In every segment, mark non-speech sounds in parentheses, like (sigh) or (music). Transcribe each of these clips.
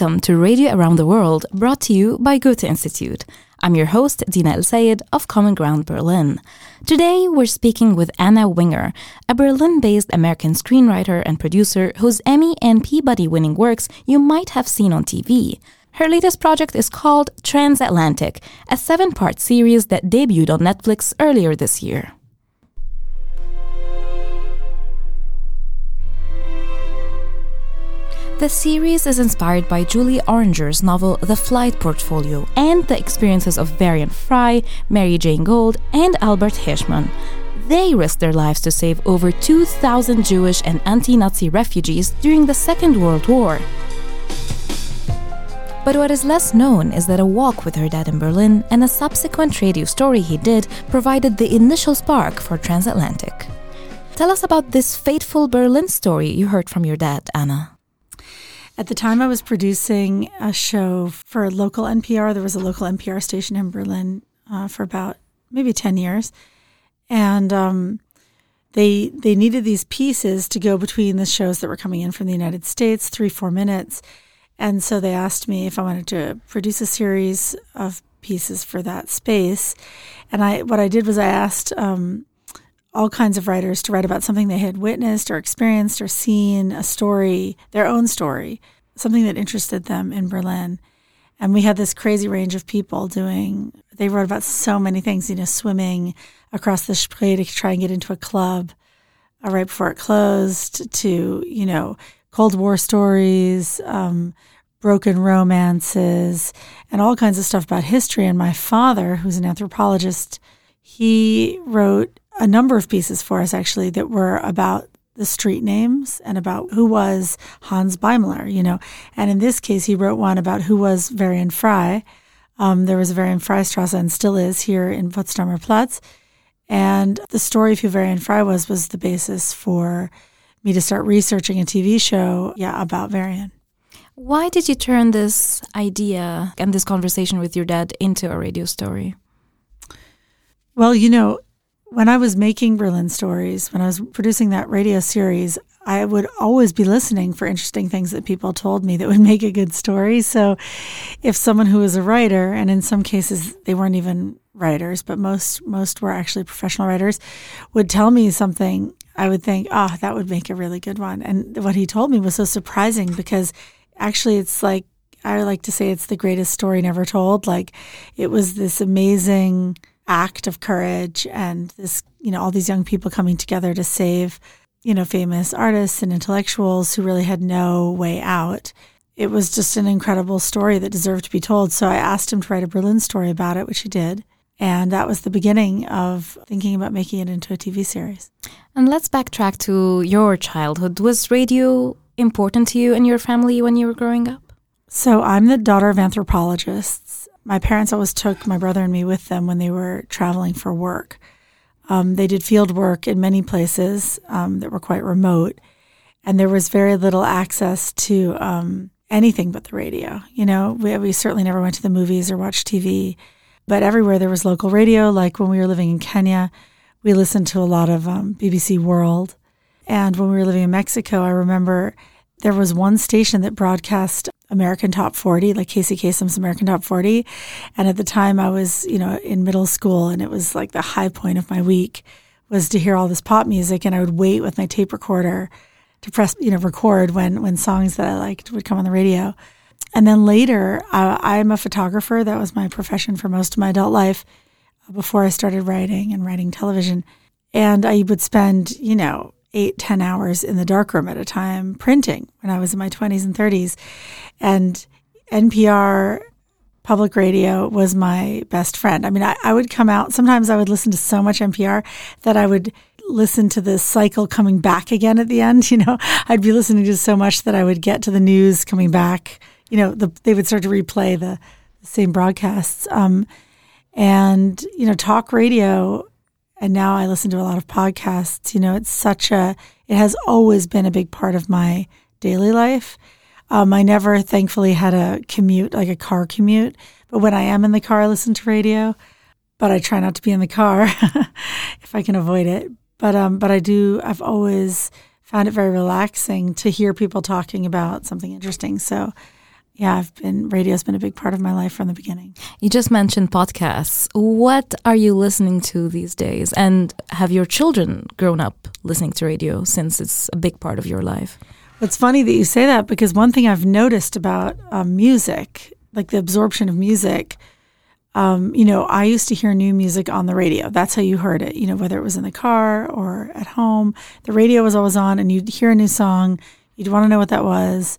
Welcome to Radio Around the World, brought to you by Goethe Institute. I'm your host, Dina El Sayed of Common Ground Berlin. Today, we're speaking with Anna Winger, a Berlin based American screenwriter and producer whose Emmy and Peabody winning works you might have seen on TV. Her latest project is called Transatlantic, a seven part series that debuted on Netflix earlier this year. The series is inspired by Julie Orringer's novel The Flight Portfolio and the experiences of Varian Fry, Mary Jane Gold, and Albert Hirschman. They risked their lives to save over 2,000 Jewish and anti Nazi refugees during the Second World War. But what is less known is that a walk with her dad in Berlin and a subsequent radio story he did provided the initial spark for Transatlantic. Tell us about this fateful Berlin story you heard from your dad, Anna. At the time, I was producing a show for local NPR. There was a local NPR station in Berlin uh, for about maybe 10 years. And um, they, they needed these pieces to go between the shows that were coming in from the United States, three, four minutes. And so they asked me if I wanted to produce a series of pieces for that space. And I, what I did was I asked um, all kinds of writers to write about something they had witnessed or experienced or seen, a story, their own story, something that interested them in Berlin. And we had this crazy range of people doing, they wrote about so many things, you know, swimming across the Spree to try and get into a club uh, right before it closed, to, you know, Cold War stories, um, broken romances, and all kinds of stuff about history. And my father, who's an anthropologist, he wrote a number of pieces for us actually that were about the street names and about who was Hans Beimler, you know. And in this case, he wrote one about who was Varian Fry. Um, there was a Varian Fry Strasse and still is here in Potsdamer Platz. And the story of who Varian Fry was was the basis for me to start researching a TV show, yeah, about Varian. Why did you turn this idea and this conversation with your dad into a radio story? Well, you know, when I was making Berlin Stories, when I was producing that radio series, I would always be listening for interesting things that people told me that would (laughs) make a good story. So if someone who was a writer, and in some cases they weren't even writers, but most most were actually professional writers, would tell me something, I would think, oh, that would make a really good one. And what he told me was so surprising because actually it's like I like to say it's the greatest story never told. Like it was this amazing act of courage and this, you know, all these young people coming together to save, you know, famous artists and intellectuals who really had no way out. It was just an incredible story that deserved to be told. So I asked him to write a Berlin story about it, which he did. And that was the beginning of thinking about making it into a TV series. And let's backtrack to your childhood. Was radio important to you and your family when you were growing up? So I'm the daughter of anthropologists my parents always took my brother and me with them when they were traveling for work. Um, they did field work in many places um, that were quite remote, and there was very little access to um, anything but the radio. You know, we, we certainly never went to the movies or watched TV, but everywhere there was local radio. Like when we were living in Kenya, we listened to a lot of um, BBC World. And when we were living in Mexico, I remember there was one station that broadcast American Top 40, like Casey Kasem's American Top 40. And at the time I was, you know, in middle school and it was like the high point of my week was to hear all this pop music and I would wait with my tape recorder to press, you know, record when, when songs that I liked would come on the radio. And then later, uh, I'm a photographer. That was my profession for most of my adult life before I started writing and writing television. And I would spend, you know, eight, ten hours in the darkroom at a time printing when I was in my 20s and 30s. And NPR public radio was my best friend. I mean, I, I, would come out, sometimes I would listen to so much NPR that I would listen to the cycle coming back again at the end. (laughs) You know, I'd be listening to so much that I would get to the news coming back. You know, the, they would start to replay the, the same broadcasts. Um, and, you know, talk radio and now I listen to a lot of podcasts. You know, it's such a, it has always been a big part of my daily life. Um, I never, thankfully, had a commute, like a car commute. But when I am in the car, I listen to radio. But I try not to be in the car (laughs) if I can avoid it. But um, but I do. I've always found it very relaxing to hear people talking about something interesting. So, yeah, I've been radio's been a big part of my life from the beginning. You just mentioned podcasts. What are you listening to these days? And have your children grown up listening to radio since it's a big part of your life? It's funny that you say that because one thing I've noticed about um, music, like the absorption of music, um, you know, I used to hear new music on the radio. That's how you heard it, you know, whether it was in the car or at home. The radio was always on, and you'd hear a new song. You'd want to know what that was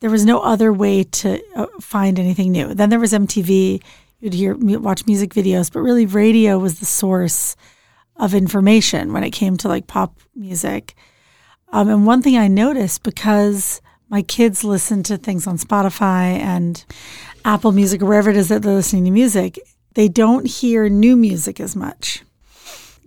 there was no other way to uh, find anything new. Then there was MTV. You'd hear watch music videos, but really radio was the source of information when it came to like pop music. Um, and one thing I noticed because my kids listen to things on Spotify and Apple Music or wherever it is that they're listening to music, they don't hear new music as much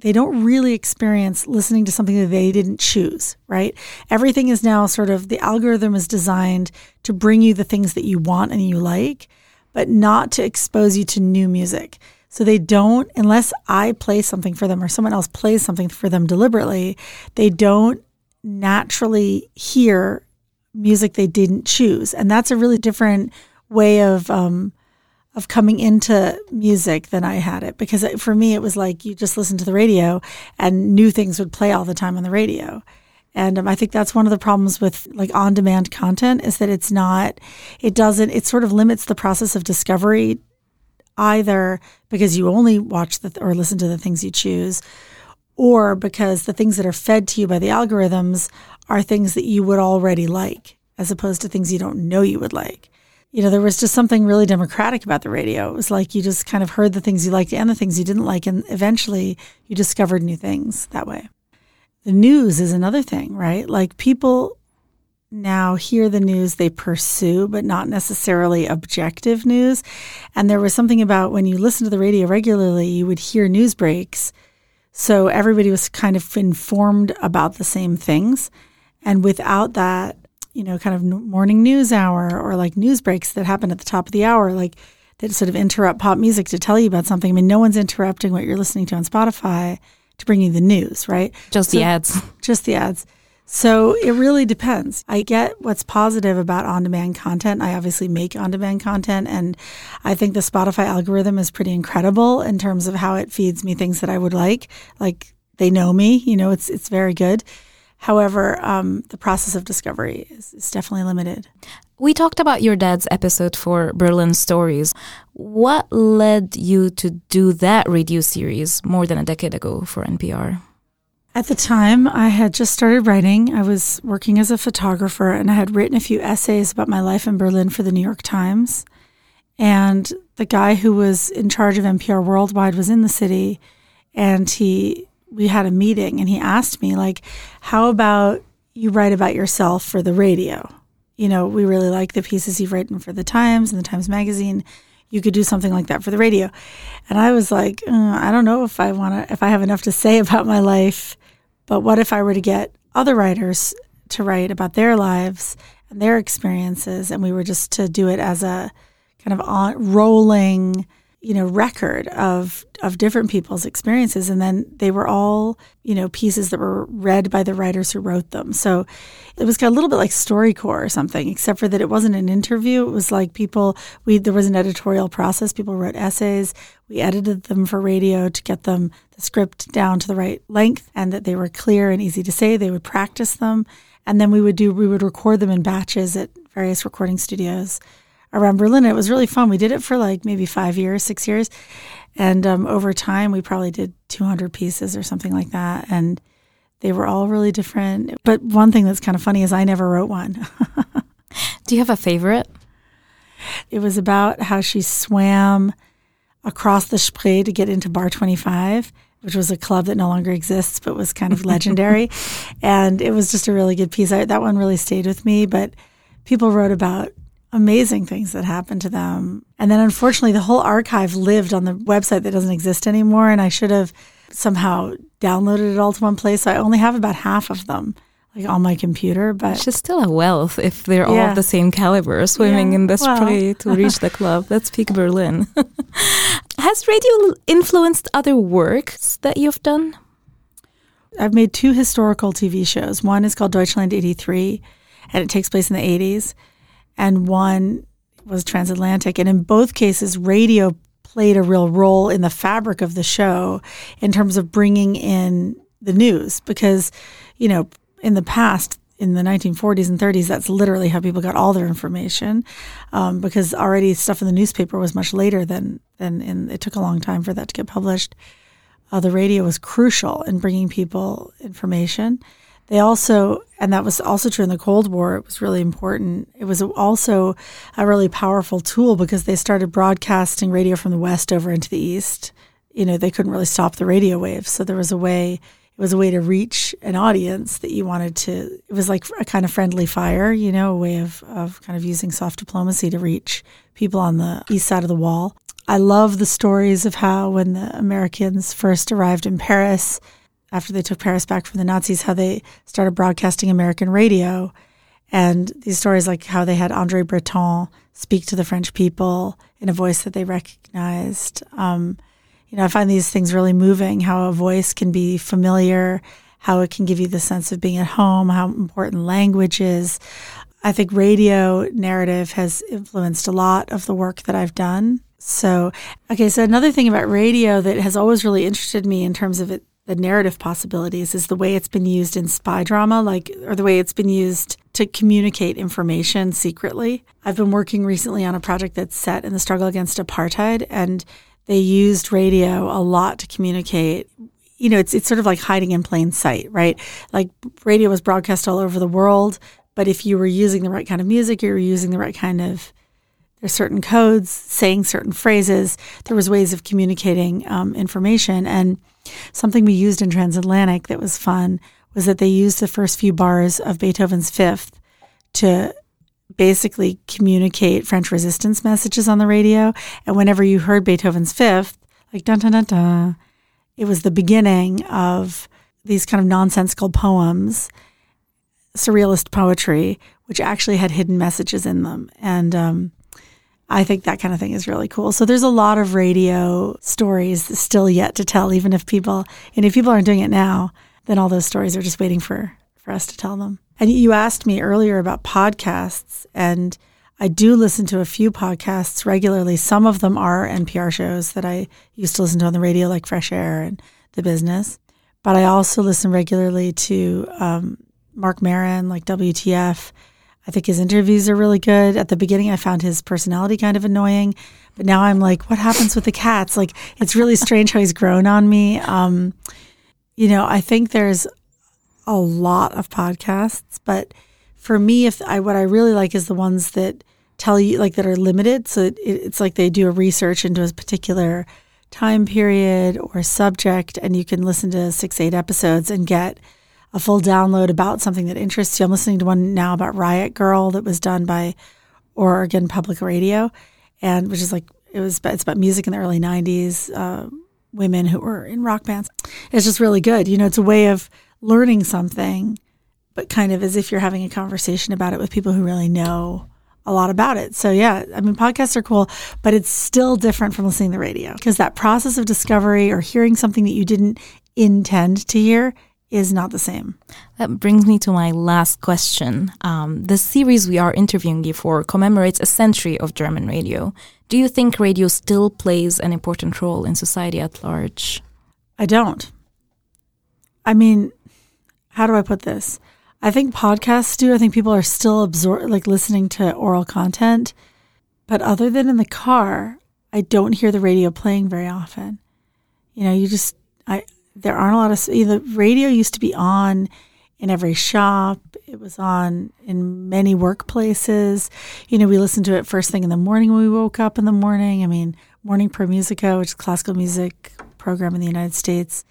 they don't really experience listening to something that they didn't choose, right? Everything is now sort of the algorithm is designed to bring you the things that you want and you like, but not to expose you to new music. So they don't, unless I play something for them or someone else plays something for them deliberately, they don't naturally hear music they didn't choose. And that's a really different way of, um, of coming into music than I had it because for me it was like you just listen to the radio and new things would play all the time on the radio. And um, I think that's one of the problems with like on demand content is that it's not, it doesn't, it sort of limits the process of discovery either because you only watch the, or listen to the things you choose or because the things that are fed to you by the algorithms are things that you would already like as opposed to things you don't know you would like you know, there was just something really democratic about the radio. It was like you just kind of heard the things you liked and the things you didn't like, and eventually you discovered new things that way. The news is another thing, right? Like people now hear the news they pursue, but not necessarily objective news. And there was something about when you listen to the radio regularly, you would hear news breaks. So everybody was kind of informed about the same things. And without that, you know, kind of morning news hour or like news breaks that happen at the top of the hour, like that sort of interrupt pop music to tell you about something. I mean, no one's interrupting what you're listening to on Spotify to bring you the news, right? Just so, the ads. (laughs) Just the ads. So it really depends. I get what's positive about on demand content. I obviously make on demand content, and I think the Spotify algorithm is pretty incredible in terms of how it feeds me things that I would like. Like they know me, you know, it's it's very good. However, um, the process of discovery is, is definitely limited. We talked about your dad's episode for Berlin Stories. What led you to do that radio series more than a decade ago for NPR? At the time, I had just started writing. I was working as a photographer and I had written a few essays about my life in Berlin for the New York Times. And the guy who was in charge of NPR Worldwide was in the city and he we had a meeting and he asked me like how about you write about yourself for the radio? You know we really like the pieces you've written for the times and the times magazine. You could do something like that for the radio. And i was like uh, i don't know if i want to if i have enough to say (laughs) about my life but what if i were to get other writers to write about their lives and their experiences and we were just to do it as a kind of on rolling you know record of of different people's experiences. And then they were all you know pieces that were read by the writers who wrote them. So it was kind of a little bit like storycorps or something except for that it wasn't an interview. It was like people we there was an editorial process. People wrote essays. We edited them for radio to get them the script down to the right length and that they were clear and easy to say. They would practice them. And then we would do we would record them in batches at various recording studios around Berlin. It was really fun. We did it for like maybe five years, six years. And um, over time, we probably did 200 pieces or something like that. And they were all really different. But one thing that's kind of funny is I never wrote one. (laughs) Do you have a favorite? It was about how she swam across the Spree to get into Bar 25, which was a club that no longer exists but was kind of (laughs) legendary. and it was just a really good piece. I, that one really stayed with me. But people wrote about amazing things that happened to them. And then unfortunately, the whole archive lived on the website that doesn't exist anymore. And I should have somehow downloaded it all to one place. So I only have about half of them. Like on my computer, but it's just still a wealth if they're yeah. all of the same caliber, swimming yeah. in this Spree well. to reach the club. (laughs) That's peak Berlin. (laughs) Has radio influenced other works that you've done? I've made two historical TV shows. One is called Deutschland 83, and it takes place in the 80s and one was transatlantic. And in both cases, radio played a real role in the fabric of the show in terms of bringing in the news because, you know, in the past, in the 1940s and 30s, that's literally how people got all their information, um, because already stuff in the newspaper was much later than than in. It took a long time for that to get published. Uh, the radio was crucial in bringing people information. They also, and that was also true in the Cold War. It was really important. It was also a really powerful tool because they started broadcasting radio from the west over into the east. You know, they couldn't really stop the radio waves, so there was a way it was a way to reach an audience that you wanted to it was like a kind of friendly fire you know a way of, of kind of using soft diplomacy to reach people on the east side of the wall i love the stories of how when the americans first arrived in paris after they took paris back from the nazis how they started broadcasting american radio and these stories like how they had andre breton speak to the french people in a voice that they recognized um, you know, I find these things really moving how a voice can be familiar, how it can give you the sense of being at home, how important language is. I think radio narrative has influenced a lot of the work that I've done. So, okay, so another thing about radio that has always really interested me in terms of it, the narrative possibilities is the way it's been used in spy drama, like, or the way it's been used to communicate information secretly. I've been working recently on a project that's set in the struggle against apartheid, and they used radio a lot to communicate. You know, it's it's sort of like hiding in plain sight, right? Like radio was broadcast all over the world, but if you were using the right kind of music, you were using the right kind of there's certain codes, saying certain phrases. There was ways of communicating um, information, and something we used in Transatlantic that was fun was that they used the first few bars of Beethoven's Fifth to basically communicate French resistance messages on the radio. And whenever you heard Beethoven's Fifth, like dun dun dun dun, it was the beginning of these kind of nonsensical poems, surrealist poetry, which actually had hidden messages in them. And um, I think that kind of thing is really cool. So there's a lot of radio stories still yet to tell, even if people, and if people aren't doing it now, then all those stories are just waiting for, for us to tell them. And you asked me earlier about podcasts, and I do listen to a few podcasts regularly. Some of them are NPR shows that I used to listen to on the radio, like Fresh Air and The Business. But I also listen regularly to um, Marc Maron, like WTF. I think his interviews are really good. At the beginning, I found his personality kind of annoying, but now I'm like, what happens with the cats? Like, it's really strange how he's grown on me. Um, you know, I think there's a lot of podcasts, but for me, if I what I really like is the ones that tell you like that are limited. So it, it's like they do a research into a particular time period or subject, and you can listen to six, eight episodes and get a full download about something that interests you. I'm listening to one now about Riot Grrrl that was done by Oregon Public Radio, and which is like it was it's about music in the early '90s, uh, women who were in rock bands. It's just really good. You know, it's a way of learning something, but kind of as if you're having a conversation about it with people who really know a lot about it. So yeah, I mean podcasts are cool, but it's still different from listening to the radio because that process of discovery or hearing something that you didn't intend to hear is not the same. That brings me to my last question. Um, the series we are interviewing you for commemorates a century of German radio. Do you think radio still plays an important role in society at large? I don't. I mean, how do I put this? I think podcasts do. I think people are still absor- like listening to oral content, but other than in the car, I don't hear the radio playing very often. You know, you just I there aren't a lot of the radio used to be on in every shop. It was on in many workplaces. You know, we listened to it first thing in the morning when we woke up in the morning. I mean, Morning Pro Musica, which is classical music program in the United States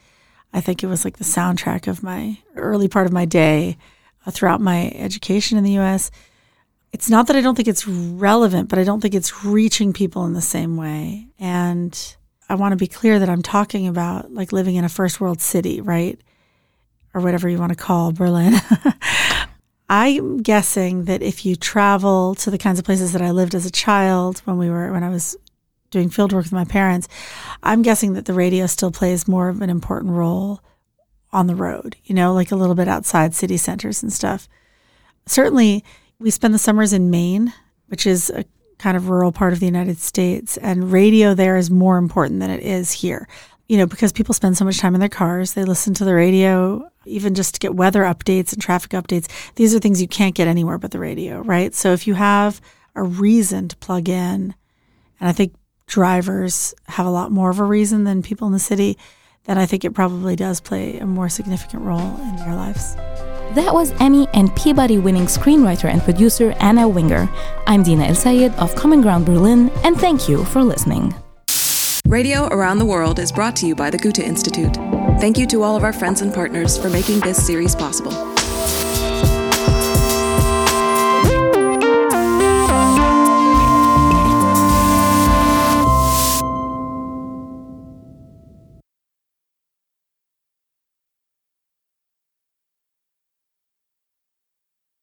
I think it was like the soundtrack of my early part of my day uh, throughout my education in the US. It's not that I don't think it's relevant, but I don't think it's reaching people in the same way. And I want to be clear that I'm talking about like living in a first world city, right? Or whatever you want to call Berlin. (laughs) I'm guessing that if you travel to the kinds of places that I lived as a child when we were when I was doing field work with my parents, I'm guessing that the radio still plays more of an important role on the road, you know, like a little bit outside city centers and stuff. Certainly, we spend the summers in Maine, which is a kind of rural part of the United States, and radio there is more important than it is here. You know, because people spend so much time in their cars, they listen to the radio, even just to get weather updates and traffic updates. These are things you can't get anywhere but the radio, right? So if you have a reason to plug in, and I think drivers have a lot more of a reason than people in the city, then I think it probably does play a more significant role in their lives. That was Emmy and Peabody winning screenwriter and producer Anna Winger. I'm Dina El Sayed of Common Ground Berlin, and thank you for listening. Radio Around the World is brought to you by the Goethe Institute. Thank you to all of our friends and partners for making this series possible.